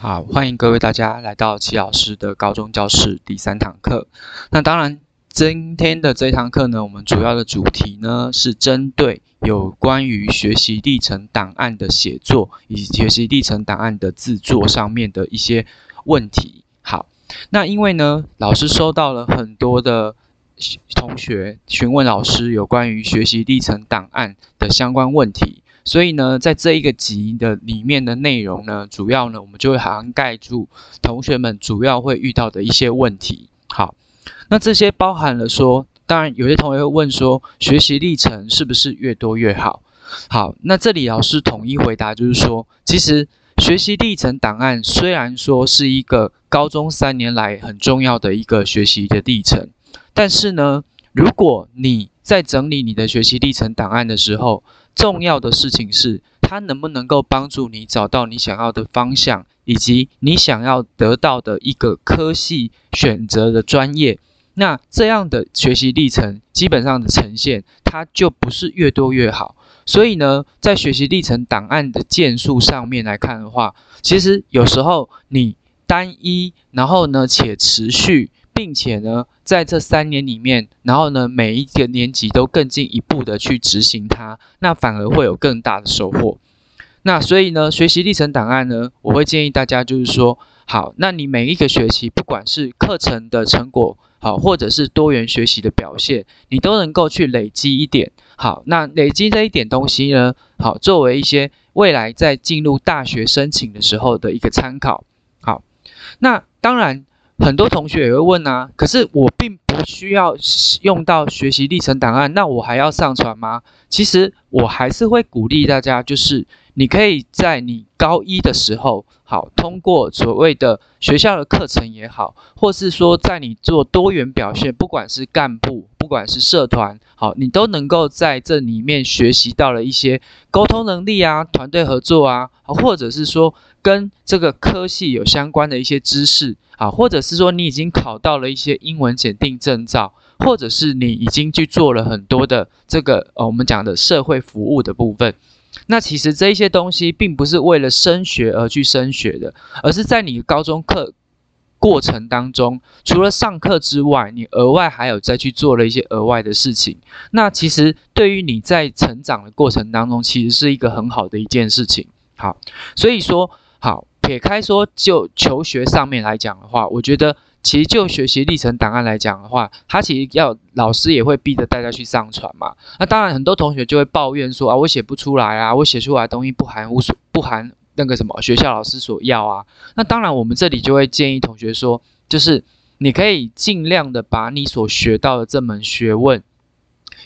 好，欢迎各位大家来到齐老师的高中教室第三堂课。那当然，今天的这一堂课呢，我们主要的主题呢是针对有关于学习历程档案的写作以及学习历程档案的制作上面的一些问题。好，那因为呢，老师收到了很多的同学询问老师有关于学习历程档案的相关问题。所以呢，在这一个集的里面的内容呢，主要呢，我们就会涵盖住同学们主要会遇到的一些问题。好，那这些包含了说，当然有些同学会问说，学习历程是不是越多越好？好，那这里老师统一回答就是说，其实学习历程档案虽然说是一个高中三年来很重要的一个学习的历程，但是呢，如果你在整理你的学习历程档案的时候，重要的事情是，它能不能够帮助你找到你想要的方向，以及你想要得到的一个科系选择的专业。那这样的学习历程基本上的呈现，它就不是越多越好。所以呢，在学习历程档案的件数上面来看的话，其实有时候你单一，然后呢且持续。并且呢，在这三年里面，然后呢，每一个年级都更进一步的去执行它，那反而会有更大的收获。那所以呢，学习历程档案呢，我会建议大家就是说，好，那你每一个学期，不管是课程的成果好，或者是多元学习的表现，你都能够去累积一点。好，那累积这一点东西呢，好，作为一些未来在进入大学申请的时候的一个参考。好，那当然。很多同学也会问啊，可是我并不需要用到学习历程档案，那我还要上传吗？其实我还是会鼓励大家，就是你可以在你高一的时候，好通过所谓的学校的课程也好，或是说在你做多元表现，不管是干部，不管是社团，好，你都能够在这里面学习到了一些沟通能力啊，团队合作啊，或者是说。跟这个科系有相关的一些知识啊，或者是说你已经考到了一些英文检定证照，或者是你已经去做了很多的这个呃我们讲的社会服务的部分。那其实这一些东西并不是为了升学而去升学的，而是在你高中课过程当中，除了上课之外，你额外还有再去做了一些额外的事情。那其实对于你在成长的过程当中，其实是一个很好的一件事情。好，所以说。好，撇开说就求学上面来讲的话，我觉得其实就学习历程档案来讲的话，它其实要老师也会逼着大家去上传嘛。那当然很多同学就会抱怨说啊，我写不出来啊，我写出来东西不含无所不含那个什么学校老师所要啊。那当然我们这里就会建议同学说，就是你可以尽量的把你所学到的这门学问，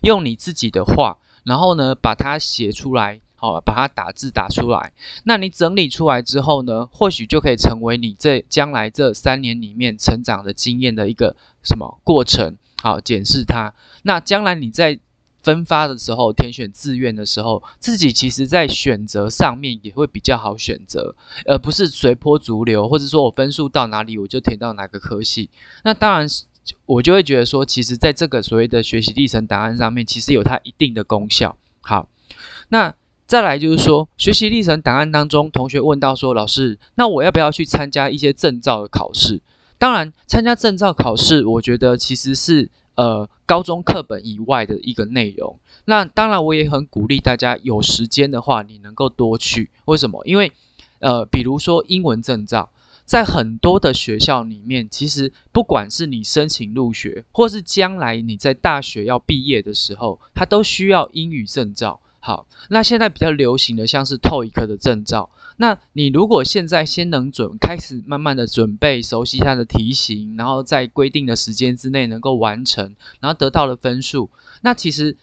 用你自己的话，然后呢把它写出来。好，把它打字打出来。那你整理出来之后呢，或许就可以成为你这将来这三年里面成长的经验的一个什么过程？好，检视它。那将来你在分发的时候，填选志愿的时候，自己其实在选择上面也会比较好选择，而不是随波逐流，或者说我分数到哪里我就填到哪个科系。那当然，我就会觉得说，其实在这个所谓的学习历程答案上面，其实有它一定的功效。好，那。再来就是说，学习历程档案当中，同学问到说：“老师，那我要不要去参加一些证照的考试？”当然，参加证照考试，我觉得其实是呃高中课本以外的一个内容。那当然，我也很鼓励大家有时间的话，你能够多去。为什么？因为呃，比如说英文证照，在很多的学校里面，其实不管是你申请入学，或是将来你在大学要毕业的时候，它都需要英语证照。好，那现在比较流行的像是透一科的证照，那你如果现在先能准开始慢慢的准备，熟悉它的题型，然后在规定的时间之内能够完成，然后得到了分数，那其实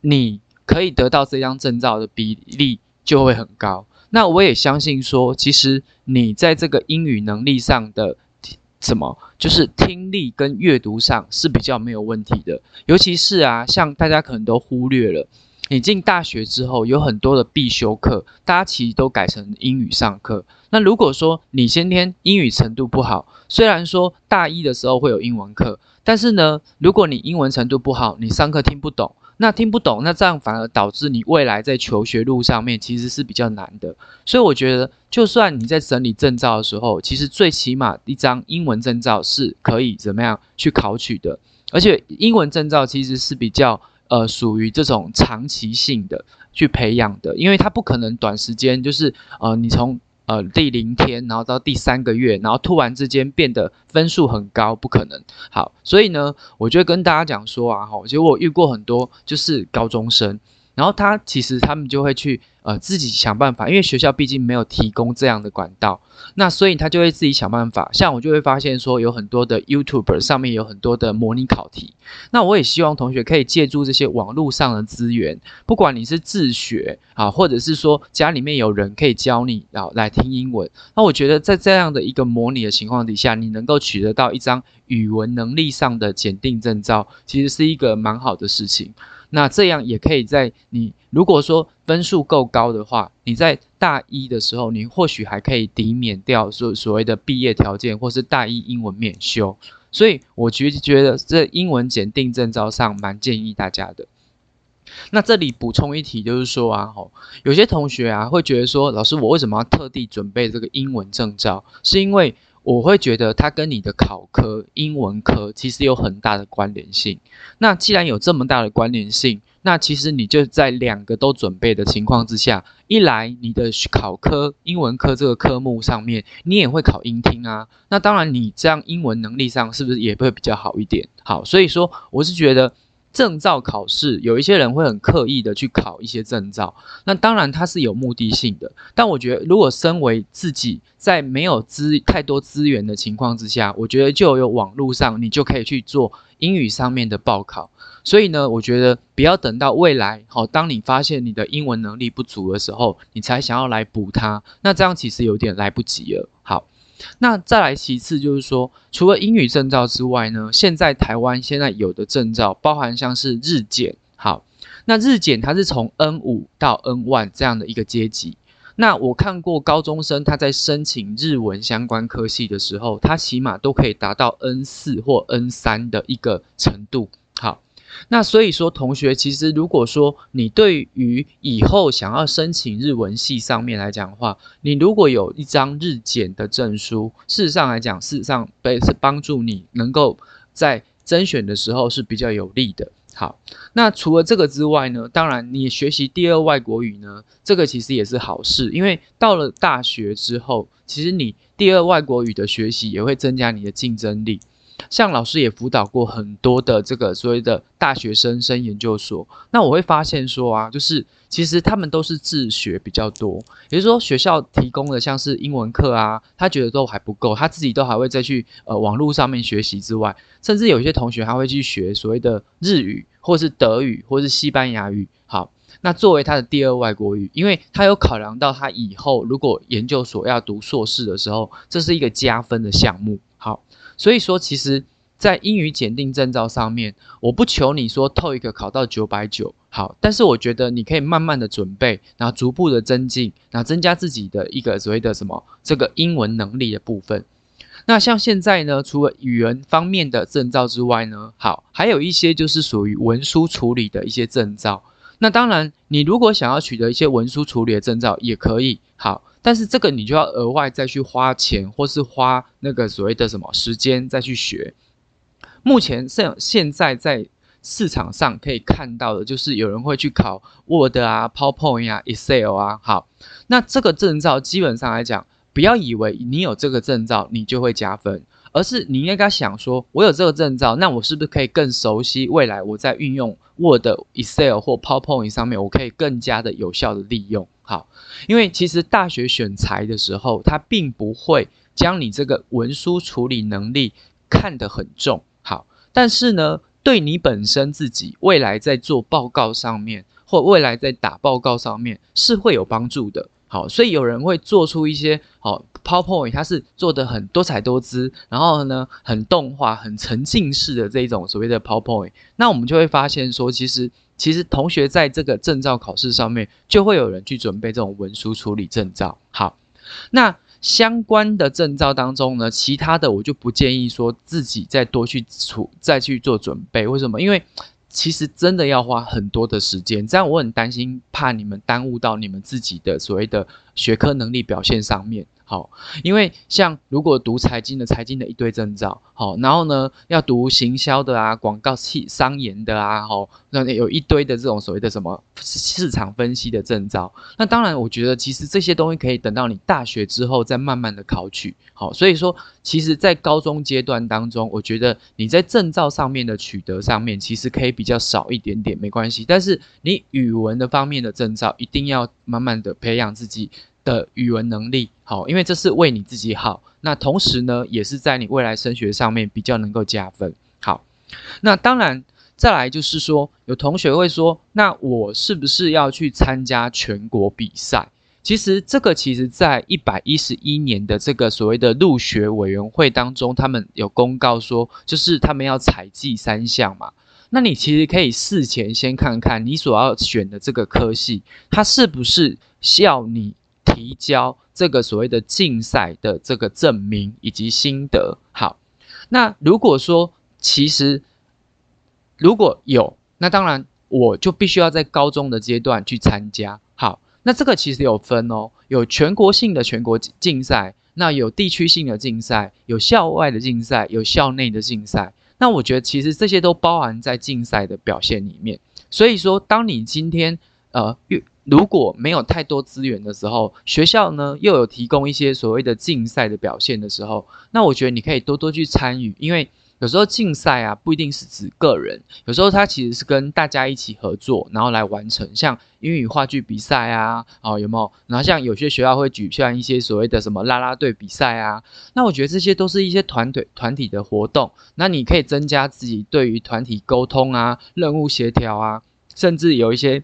你可以得到这张证照的比例就会很高。那我也相信说，其实你在这个英语能力上的什么，就是听力跟阅读上是比较没有问题的，尤其是啊，像大家可能都忽略了。你进大学之后，有很多的必修课，大家其实都改成英语上课。那如果说你先天英语程度不好，虽然说大一的时候会有英文课，但是呢，如果你英文程度不好，你上课听不懂，那听不懂，那这样反而导致你未来在求学路上面其实是比较难的。所以我觉得，就算你在整理证照的时候，其实最起码一张英文证照是可以怎么样去考取的。而且英文证照其实是比较呃属于这种长期性的去培养的，因为它不可能短时间就是呃你从。呃，第零天，然后到第三个月，然后突然之间变得分数很高，不可能。好，所以呢，我就跟大家讲说啊，哈，其实我遇过很多就是高中生。然后他其实他们就会去呃自己想办法，因为学校毕竟没有提供这样的管道，那所以他就会自己想办法。像我就会发现说有很多的 YouTube 上面有很多的模拟考题，那我也希望同学可以借助这些网络上的资源，不管你是自学啊，或者是说家里面有人可以教你然后来听英文，那我觉得在这样的一个模拟的情况底下，你能够取得到一张语文能力上的检定证照，其实是一个蛮好的事情。那这样也可以在你如果说分数够高的话，你在大一的时候，你或许还可以抵免掉所所谓的毕业条件，或是大一英文免修。所以我觉觉得这英文检定证照上蛮建议大家的。那这里补充一题，就是说啊，吼，有些同学啊会觉得说，老师我为什么要特地准备这个英文证照？是因为我会觉得它跟你的考科英文科其实有很大的关联性。那既然有这么大的关联性，那其实你就在两个都准备的情况之下，一来你的考科英文科这个科目上面，你也会考英听啊。那当然你这样英文能力上是不是也会比较好一点？好，所以说我是觉得。证照考试有一些人会很刻意的去考一些证照，那当然它是有目的性的。但我觉得，如果身为自己在没有资太多资源的情况之下，我觉得就有网络上你就可以去做英语上面的报考。所以呢，我觉得不要等到未来好，当你发现你的英文能力不足的时候，你才想要来补它，那这样其实有点来不及了。好。那再来其次就是说，除了英语证照之外呢，现在台湾现在有的证照包含像是日检，好，那日检它是从 N 五到 N 万这样的一个阶级。那我看过高中生他在申请日文相关科系的时候，他起码都可以达到 N 四或 N 三的一个程度，好。那所以说，同学，其实如果说你对于以后想要申请日文系上面来讲的话，你如果有一张日检的证书，事实上来讲，事实上被是帮助你能够在甄选的时候是比较有利的。好，那除了这个之外呢，当然你学习第二外国语呢，这个其实也是好事，因为到了大学之后，其实你第二外国语的学习也会增加你的竞争力。像老师也辅导过很多的这个所谓的大学生升研究所，那我会发现说啊，就是其实他们都是自学比较多，也就是说学校提供的像是英文课啊，他觉得都还不够，他自己都还会再去呃网络上面学习之外，甚至有些同学还会去学所谓的日语或是德语或是西班牙语，好，那作为他的第二外国语，因为他有考量到他以后如果研究所要读硕士的时候，这是一个加分的项目，好。所以说，其实，在英语检定证照上面，我不求你说透一个考到九百九，好，但是我觉得你可以慢慢的准备，然后逐步的增进，然后增加自己的一个所谓的什么这个英文能力的部分。那像现在呢，除了语言方面的证照之外呢，好，还有一些就是属于文书处理的一些证照。那当然，你如果想要取得一些文书处理的证照，也可以，好。但是这个你就要额外再去花钱，或是花那个所谓的什么时间再去学。目前现现在在市场上可以看到的，就是有人会去考 Word 啊、PowerPoint 啊、Excel 啊。好，那这个证照基本上来讲，不要以为你有这个证照你就会加分，而是你应该想说，我有这个证照，那我是不是可以更熟悉未来我在运用 Word、Excel 或 PowerPoint 上面，我可以更加的有效的利用。好，因为其实大学选材的时候，他并不会将你这个文书处理能力看得很重。好，但是呢，对你本身自己未来在做报告上面，或未来在打报告上面是会有帮助的。好，所以有人会做出一些好 PowerPoint，它是做的很多彩多姿，然后呢，很动画、很沉浸式的这一种所谓的 PowerPoint，那我们就会发现说，其实。其实同学在这个证照考试上面，就会有人去准备这种文书处理证照。好，那相关的证照当中呢，其他的我就不建议说自己再多去处再去做准备。为什么？因为其实真的要花很多的时间，这样我很担心，怕你们耽误到你们自己的所谓的学科能力表现上面。好，因为像如果读财经的，财经的一堆证照，好，然后呢要读行销的啊，广告系商研的啊，好，那有一堆的这种所谓的什么市场分析的证照，那当然我觉得其实这些东西可以等到你大学之后再慢慢的考取，好，所以说其实在高中阶段当中，我觉得你在证照上面的取得上面其实可以比较少一点点没关系，但是你语文的方面的证照一定要慢慢的培养自己。的语文能力好，因为这是为你自己好。那同时呢，也是在你未来升学上面比较能够加分。好，那当然再来就是说，有同学会说，那我是不是要去参加全国比赛？其实这个其实在一百一十一年的这个所谓的入学委员会当中，他们有公告说，就是他们要采集三项嘛。那你其实可以事前先看看你所要选的这个科系，它是不是要你。提交这个所谓的竞赛的这个证明以及心得。好，那如果说其实如果有，那当然我就必须要在高中的阶段去参加。好，那这个其实有分哦，有全国性的全国竞赛，那有地区性的竞赛，有校外的竞赛，有校内的竞赛。那我觉得其实这些都包含在竞赛的表现里面。所以说，当你今天呃越如果没有太多资源的时候，学校呢又有提供一些所谓的竞赛的表现的时候，那我觉得你可以多多去参与，因为有时候竞赛啊不一定是指个人，有时候它其实是跟大家一起合作，然后来完成，像英语话剧比赛啊，哦有没有？然后像有些学校会举办一些所谓的什么啦啦队比赛啊，那我觉得这些都是一些团队团体的活动，那你可以增加自己对于团体沟通啊、任务协调啊，甚至有一些。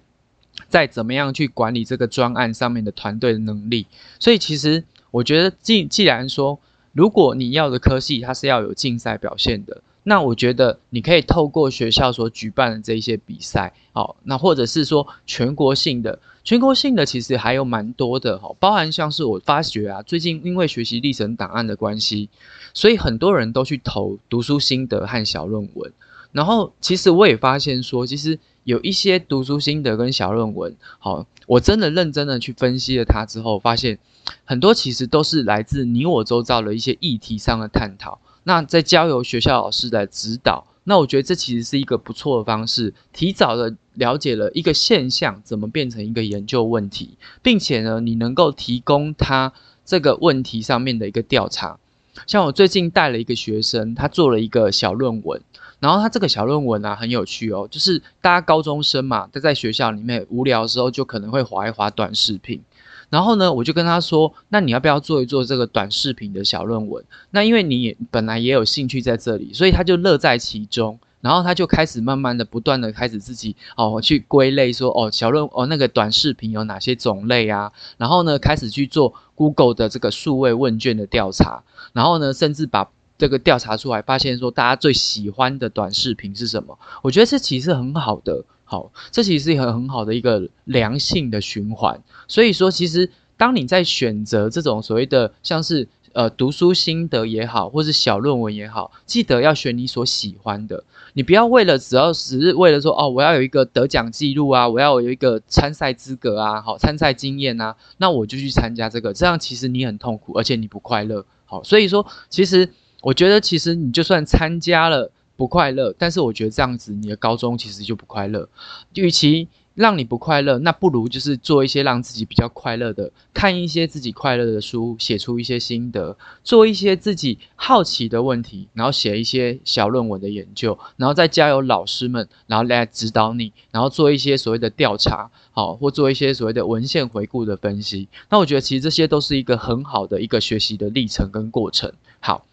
在怎么样去管理这个专案上面的团队的能力，所以其实我觉得，既既然说，如果你要的科系它是要有竞赛表现的，那我觉得你可以透过学校所举办的这一些比赛，好，那或者是说全国性的，全国性的其实还有蛮多的哈，包含像是我发觉啊，最近因为学习历程档案的关系，所以很多人都去投读书心得和小论文，然后其实我也发现说，其实。有一些读书心得跟小论文，好，我真的认真的去分析了它之后，发现很多其实都是来自你我周遭的一些议题上的探讨。那在交由学校老师来指导，那我觉得这其实是一个不错的方式，提早的了解了一个现象怎么变成一个研究问题，并且呢，你能够提供他这个问题上面的一个调查。像我最近带了一个学生，他做了一个小论文。然后他这个小论文啊很有趣哦，就是大家高中生嘛，他在学校里面无聊的时候就可能会划一划短视频。然后呢，我就跟他说：“那你要不要做一做这个短视频的小论文？那因为你也本来也有兴趣在这里，所以他就乐在其中。然后他就开始慢慢的、不断的开始自己哦去归类，说哦小论哦那个短视频有哪些种类啊？然后呢，开始去做 Google 的这个数位问卷的调查。然后呢，甚至把这个调查出来，发现说大家最喜欢的短视频是什么？我觉得这其实很好的，好，这其实是一个很好的一个良性的循环。所以说，其实当你在选择这种所谓的像是呃读书心得也好，或是小论文也好，记得要选你所喜欢的。你不要为了只要只是为了说哦，我要有一个得奖记录啊，我要有一个参赛资格啊，好参赛经验啊，那我就去参加这个，这样其实你很痛苦，而且你不快乐。好，所以说其实。我觉得其实你就算参加了不快乐，但是我觉得这样子你的高中其实就不快乐。与其让你不快乐，那不如就是做一些让自己比较快乐的，看一些自己快乐的书，写出一些心得，做一些自己好奇的问题，然后写一些小论文的研究，然后再交由老师们，然后来指导你，然后做一些所谓的调查，好，或做一些所谓的文献回顾的分析。那我觉得其实这些都是一个很好的一个学习的历程跟过程。好。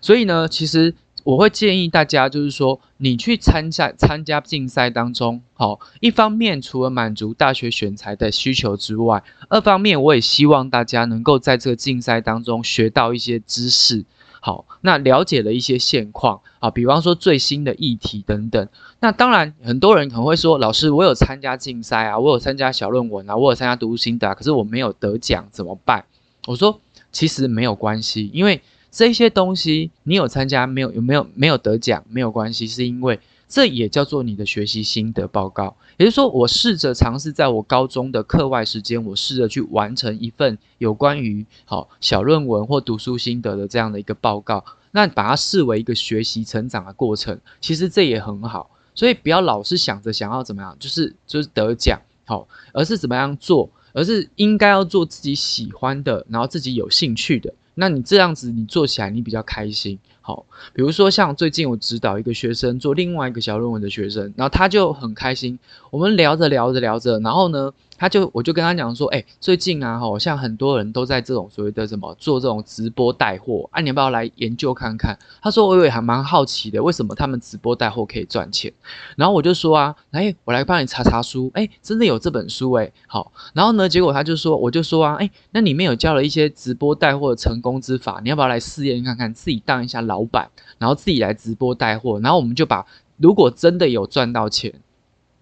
所以呢，其实我会建议大家，就是说，你去参加参加竞赛当中，好，一方面除了满足大学选材的需求之外，二方面我也希望大家能够在这个竞赛当中学到一些知识，好，那了解了一些现况啊，比方说最新的议题等等。那当然，很多人可能会说，老师，我有参加竞赛啊，我有参加小论文啊，我有参加读书心得，可是我没有得奖，怎么办？我说，其实没有关系，因为。这些东西你有参加没有？有没有没有得奖没有关系，是因为这也叫做你的学习心得报告。也就是说，我试着尝试在我高中的课外时间，我试着去完成一份有关于好小论文或读书心得的这样的一个报告。那把它视为一个学习成长的过程，其实这也很好。所以不要老是想着想要怎么样，就是就是得奖好，而是怎么样做，而是应该要做自己喜欢的，然后自己有兴趣的。那你这样子你做起来你比较开心。好，比如说像最近我指导一个学生做另外一个小论文的学生，然后他就很开心。我们聊着聊着聊着，然后呢？他就我就跟他讲说，哎，最近啊，好像很多人都在这种所谓的什么做这种直播带货，啊，你要不要来研究看看？他说我也还蛮好奇的，为什么他们直播带货可以赚钱？然后我就说啊，哎，我来帮你查查书，哎，真的有这本书哎，好，然后呢，结果他就说，我就说啊，哎，那里面有教了一些直播带货的成功之法，你要不要来试验看看，自己当一下老老板，然后自己来直播带货，然后我们就把如果真的有赚到钱。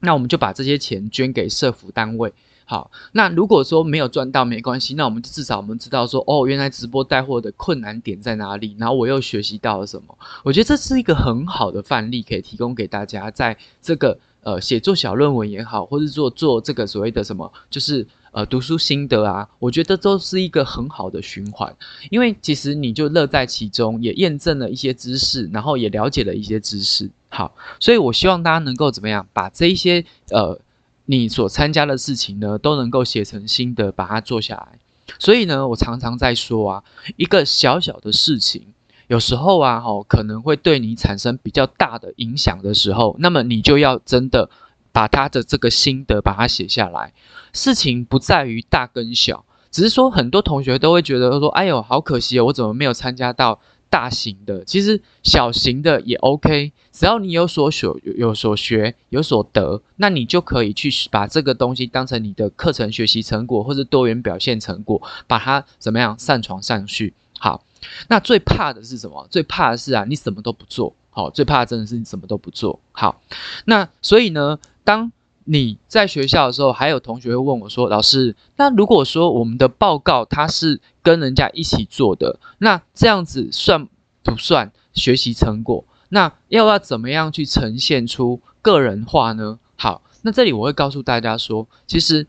那我们就把这些钱捐给社福单位。好，那如果说没有赚到没关系，那我们就至少我们知道说，哦，原来直播带货的困难点在哪里，然后我又学习到了什么。我觉得这是一个很好的范例，可以提供给大家，在这个呃写作小论文也好，或是做做这个所谓的什么，就是呃读书心得啊，我觉得都是一个很好的循环，因为其实你就乐在其中，也验证了一些知识，然后也了解了一些知识。好，所以我希望大家能够怎么样，把这一些呃你所参加的事情呢，都能够写成心得，把它做下来。所以呢，我常常在说啊，一个小小的事情，有时候啊，哈，可能会对你产生比较大的影响的时候，那么你就要真的把他的这个心得把它写下来。事情不在于大跟小，只是说很多同学都会觉得说，哎呦，好可惜哦，我怎么没有参加到？大型的其实小型的也 OK，只要你有所学、有所学、有所得，那你就可以去把这个东西当成你的课程学习成果或者多元表现成果，把它怎么样上传上去。好，那最怕的是什么？最怕的是啊，你什么都不做。好，最怕真的是你什么都不做。好，那所以呢，当你在学校的时候，还有同学会问我说：“老师，那如果说我们的报告它是跟人家一起做的，那这样子算不算学习成果？那要要怎么样去呈现出个人化呢？”好，那这里我会告诉大家说，其实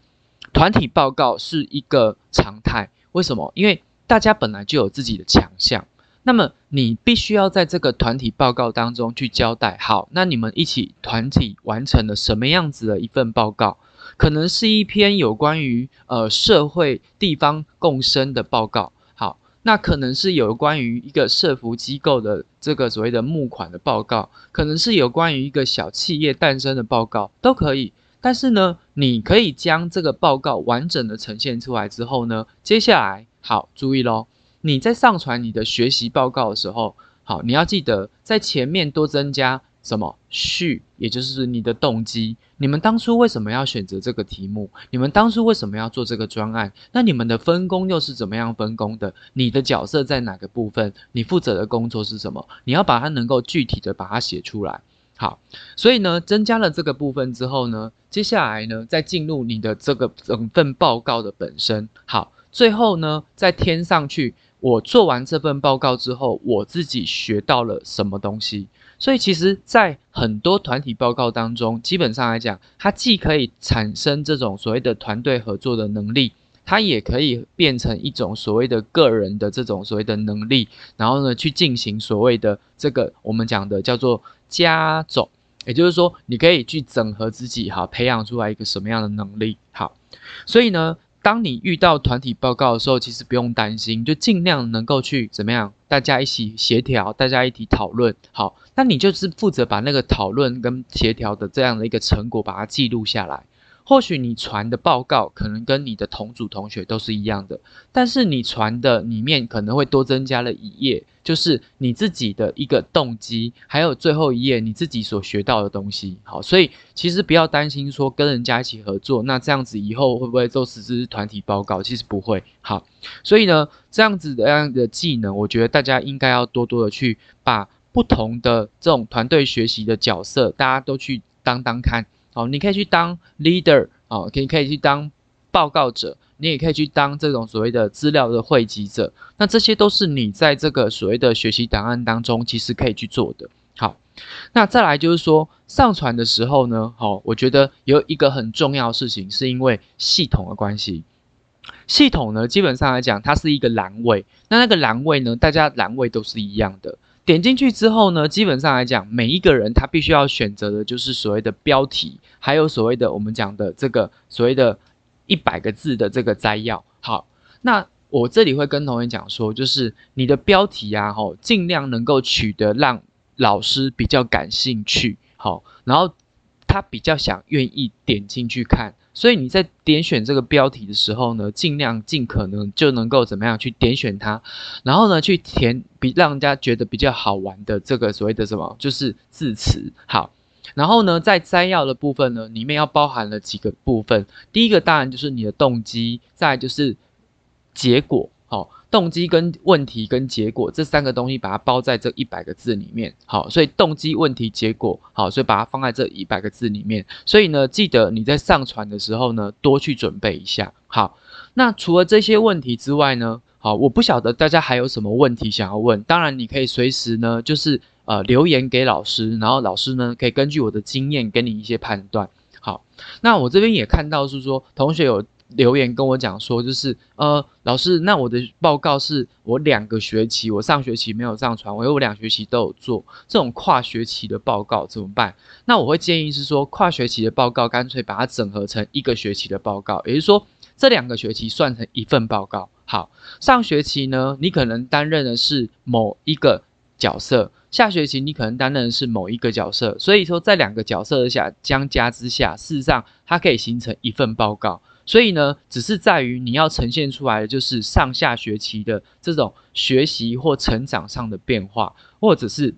团体报告是一个常态。为什么？因为大家本来就有自己的强项。那么你必须要在这个团体报告当中去交代，好，那你们一起团体完成了什么样子的一份报告？可能是一篇有关于呃社会地方共生的报告，好，那可能是有关于一个社服机构的这个所谓的募款的报告，可能是有关于一个小企业诞生的报告，都可以。但是呢，你可以将这个报告完整的呈现出来之后呢，接下来好注意喽。你在上传你的学习报告的时候，好，你要记得在前面多增加什么序，也就是你的动机。你们当初为什么要选择这个题目？你们当初为什么要做这个专案？那你们的分工又是怎么样分工的？你的角色在哪个部分？你负责的工作是什么？你要把它能够具体的把它写出来。好，所以呢，增加了这个部分之后呢，接下来呢，再进入你的这个整份报告的本身。好，最后呢，再添上去。我做完这份报告之后，我自己学到了什么东西？所以其实，在很多团体报告当中，基本上来讲，它既可以产生这种所谓的团队合作的能力，它也可以变成一种所谓的个人的这种所谓的能力，然后呢，去进行所谓的这个我们讲的叫做加总，也就是说，你可以去整合自己，哈，培养出来一个什么样的能力？好，所以呢。当你遇到团体报告的时候，其实不用担心，就尽量能够去怎么样，大家一起协调，大家一起讨论。好，那你就是负责把那个讨论跟协调的这样的一个成果，把它记录下来。或许你传的报告可能跟你的同组同学都是一样的，但是你传的里面可能会多增加了一页，就是你自己的一个动机，还有最后一页你自己所学到的东西。好，所以其实不要担心说跟人家一起合作，那这样子以后会不会都实施团体报告？其实不会。好，所以呢，这样子的样的技能，我觉得大家应该要多多的去把不同的这种团队学习的角色，大家都去当当看。好，你可以去当 leader，哦，可以可以去当报告者，你也可以去当这种所谓的资料的汇集者。那这些都是你在这个所谓的学习档案当中，其实可以去做的。好，那再来就是说上传的时候呢，好，我觉得有一个很重要的事情，是因为系统的关系。系统呢，基本上来讲，它是一个栏位。那那个栏位呢，大家栏位都是一样的。点进去之后呢，基本上来讲，每一个人他必须要选择的就是所谓的标题，还有所谓的我们讲的这个所谓的一百个字的这个摘要。好，那我这里会跟同学讲说，就是你的标题啊，吼，尽量能够取得让老师比较感兴趣，好，然后他比较想愿意点进去看。所以你在点选这个标题的时候呢，尽量尽可能就能够怎么样去点选它，然后呢去填比让人家觉得比较好玩的这个所谓的什么，就是字词。好，然后呢在摘要的部分呢，里面要包含了几个部分。第一个当然就是你的动机，再就是结果。好。动机跟问题跟结果这三个东西，把它包在这一百个字里面。好，所以动机、问题、结果，好，所以把它放在这一百个字里面。所以呢，记得你在上传的时候呢，多去准备一下。好，那除了这些问题之外呢，好，我不晓得大家还有什么问题想要问。当然，你可以随时呢，就是呃留言给老师，然后老师呢可以根据我的经验给你一些判断。好，那我这边也看到是说同学有。留言跟我讲说，就是呃，老师，那我的报告是我两个学期，我上学期没有上传，我有两学期都有做这种跨学期的报告怎么办？那我会建议是说，跨学期的报告干脆把它整合成一个学期的报告，也就是说，这两个学期算成一份报告。好，上学期呢，你可能担任的是某一个角色，下学期你可能担任的是某一个角色，所以说在两个角色下相加之下，事实上它可以形成一份报告。所以呢，只是在于你要呈现出来的就是上下学期的这种学习或成长上的变化，或者是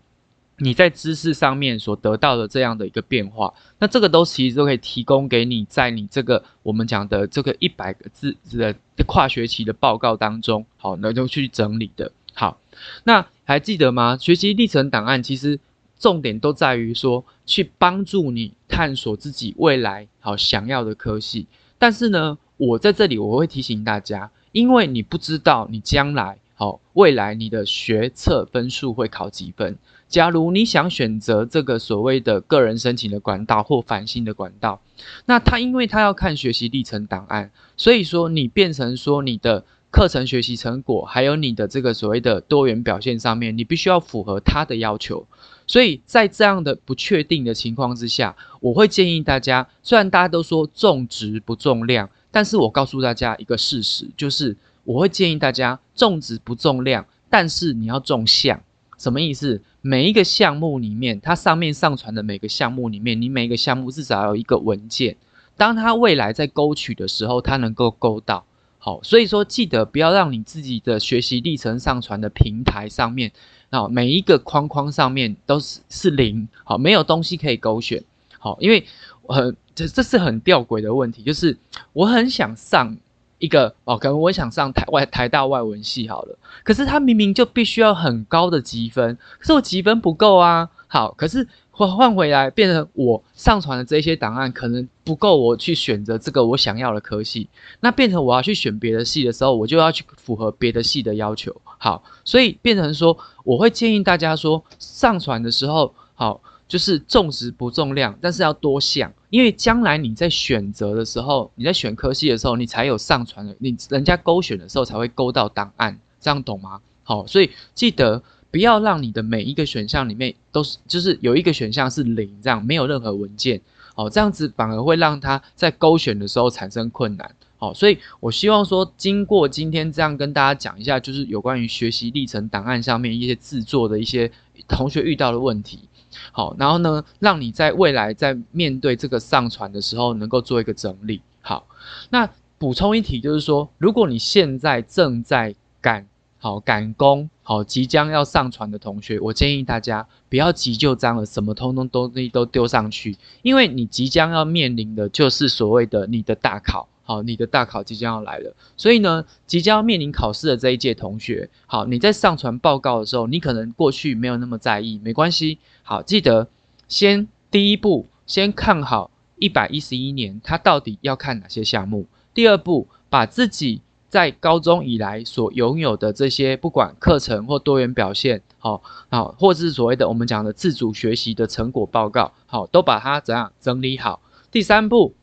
你在知识上面所得到的这样的一个变化。那这个都其实都可以提供给你，在你这个我们讲的这个一百个字的跨学期的报告当中，好，能够去整理的。好，那还记得吗？学习历程档案其实重点都在于说，去帮助你探索自己未来好想要的科系。但是呢，我在这里我会提醒大家，因为你不知道你将来好未来你的学测分数会考几分。假如你想选择这个所谓的个人申请的管道或繁星的管道，那他因为他要看学习历程档案，所以说你变成说你的课程学习成果还有你的这个所谓的多元表现上面，你必须要符合他的要求。所以在这样的不确定的情况之下，我会建议大家，虽然大家都说重质不重量，但是我告诉大家一个事实，就是我会建议大家重质不重量，但是你要重项。什么意思？每一个项目里面，它上面上传的每个项目里面，你每一个项目至少要有一个文件，当它未来在勾取的时候，它能够勾到。好，所以说记得不要让你自己的学习历程上传的平台上面。好，每一个框框上面都是是零，好，没有东西可以勾选，好，因为很这这是很吊诡的问题，就是我很想上一个哦，可能我想上台外台大外文系好了，可是他明明就必须要很高的积分，可是我积分不够啊，好，可是。换换回来，变成我上传的这些档案可能不够，我去选择这个我想要的科系，那变成我要去选别的系的时候，我就要去符合别的系的要求。好，所以变成说，我会建议大家说，上传的时候，好，就是重质不重量，但是要多想，因为将来你在选择的时候，你在选科系的时候，你才有上传的，你人家勾选的时候才会勾到档案，这样懂吗？好，所以记得。不要让你的每一个选项里面都是，就是有一个选项是零，这样没有任何文件，哦，这样子反而会让他在勾选的时候产生困难，好，所以我希望说，经过今天这样跟大家讲一下，就是有关于学习历程档案上面一些制作的一些同学遇到的问题，好，然后呢，让你在未来在面对这个上传的时候能够做一个整理，好，那补充一题就是说，如果你现在正在赶好赶工。好，即将要上传的同学，我建议大家不要急就章了，什么通通东西都丢上去，因为你即将要面临的就是所谓的你的大考，好，你的大考即将要来了，所以呢，即将要面临考试的这一届同学，好，你在上传报告的时候，你可能过去没有那么在意，没关系，好，记得先第一步，先看好一百一十一年，它到底要看哪些项目，第二步，把自己。在高中以来所拥有的这些，不管课程或多元表现，好，好，或是所谓的我们讲的自主学习的成果报告，好，都把它怎样整理好。第三步，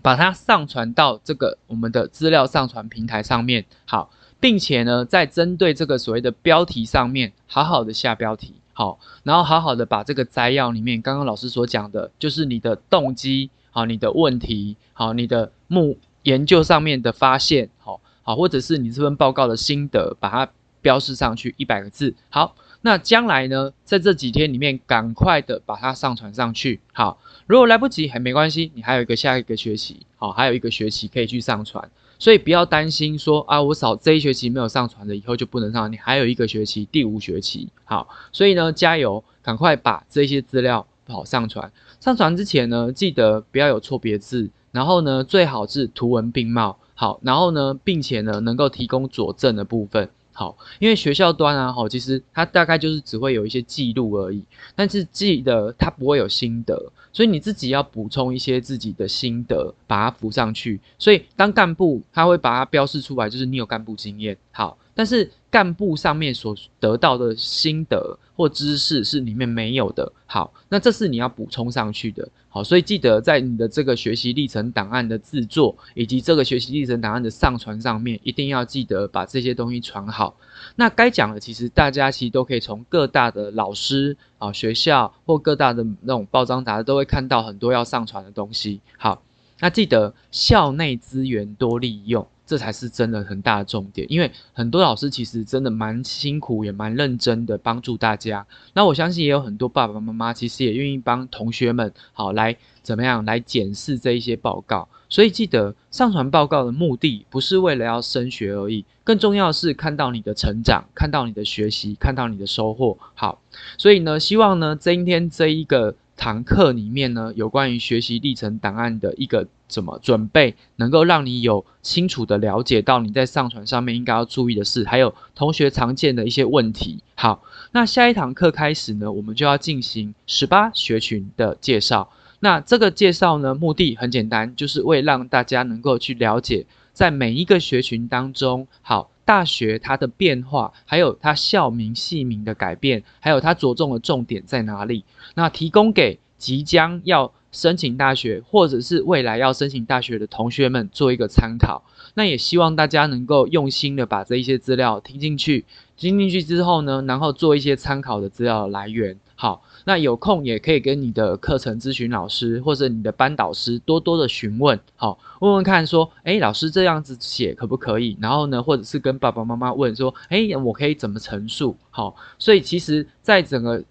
把它上传到这个我们的资料上传平台上面，好，并且呢，在针对这个所谓的标题上面，好好的下标题，好，然后好好的把这个摘要里面刚刚老师所讲的，就是你的动机，好，你的问题，好，你的目研究上面的发现，好。好，或者是你这份报告的心得，把它标示上去一百个字。好，那将来呢，在这几天里面，赶快的把它上传上去。好，如果来不及还没关系，你还有一个下一个学期，好，还有一个学期可以去上传。所以不要担心说啊，我少这一学期没有上传的，以后就不能上。你还有一个学期，第五学期。好，所以呢，加油，赶快把这些资料好上传。上传之前呢，记得不要有错别字，然后呢，最好是图文并茂。好，然后呢，并且呢，能够提供佐证的部分，好，因为学校端啊，好，其实它大概就是只会有一些记录而已，但是记得它不会有心得，所以你自己要补充一些自己的心得，把它附上去。所以当干部他会把它标示出来，就是你有干部经验，好。但是干部上面所得到的心得或知识是里面没有的，好，那这是你要补充上去的，好，所以记得在你的这个学习历程档案的制作以及这个学习历程档案的上传上面，一定要记得把这些东西传好。那该讲的，其实大家其实都可以从各大的老师啊、学校或各大的那种报章杂志都会看到很多要上传的东西。好，那记得校内资源多利用。这才是真的很大的重点，因为很多老师其实真的蛮辛苦，也蛮认真的帮助大家。那我相信也有很多爸爸妈妈其实也愿意帮同学们好来怎么样来检视这一些报告。所以记得上传报告的目的不是为了要升学而已，更重要是看到你的成长，看到你的学习，看到你的收获。好，所以呢，希望呢今天这一个。堂课里面呢，有关于学习历程档案的一个怎么准备，能够让你有清楚的了解到你在上传上面应该要注意的事，还有同学常见的一些问题。好，那下一堂课开始呢，我们就要进行十八学群的介绍。那这个介绍呢，目的很简单，就是为让大家能够去了解，在每一个学群当中，好。大学它的变化，还有它校名、系名的改变，还有它着重的重点在哪里？那提供给即将要申请大学，或者是未来要申请大学的同学们做一个参考。那也希望大家能够用心的把这一些资料听进去，听进去之后呢，然后做一些参考的资料来源。好。那有空也可以跟你的课程咨询老师或者你的班导师多多的询问，好，问问看说，哎，老师这样子写可不可以？然后呢，或者是跟爸爸妈妈问说，哎，我可以怎么陈述？好，所以其实，在整个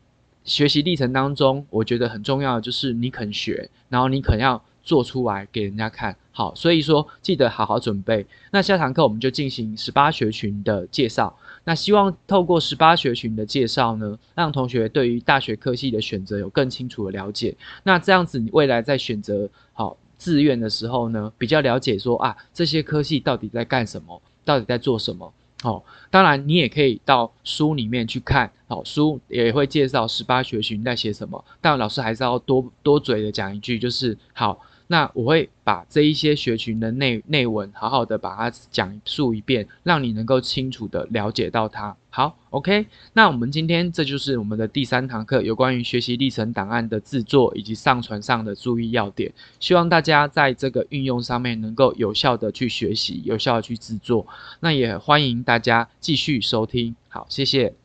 学习历程当中，我觉得很重要的就是你肯学，然后你肯要做出来给人家看。好，所以说记得好好准备。那下堂课我们就进行十八学群的介绍。那希望透过十八学群的介绍呢，让同学对于大学科系的选择有更清楚的了解。那这样子，你未来在选择好志愿的时候呢，比较了解说啊，这些科系到底在干什么，到底在做什么。好，当然你也可以到书里面去看，好书也会介绍十八学群在写什么。但老师还是要多多嘴的讲一句，就是好。那我会把这一些学群的内内文好好的把它讲述一遍，让你能够清楚的了解到它。好，OK。那我们今天这就是我们的第三堂课，有关于学习历程档案的制作以及上传上的注意要点。希望大家在这个运用上面能够有效的去学习，有效的去制作。那也欢迎大家继续收听。好，谢谢。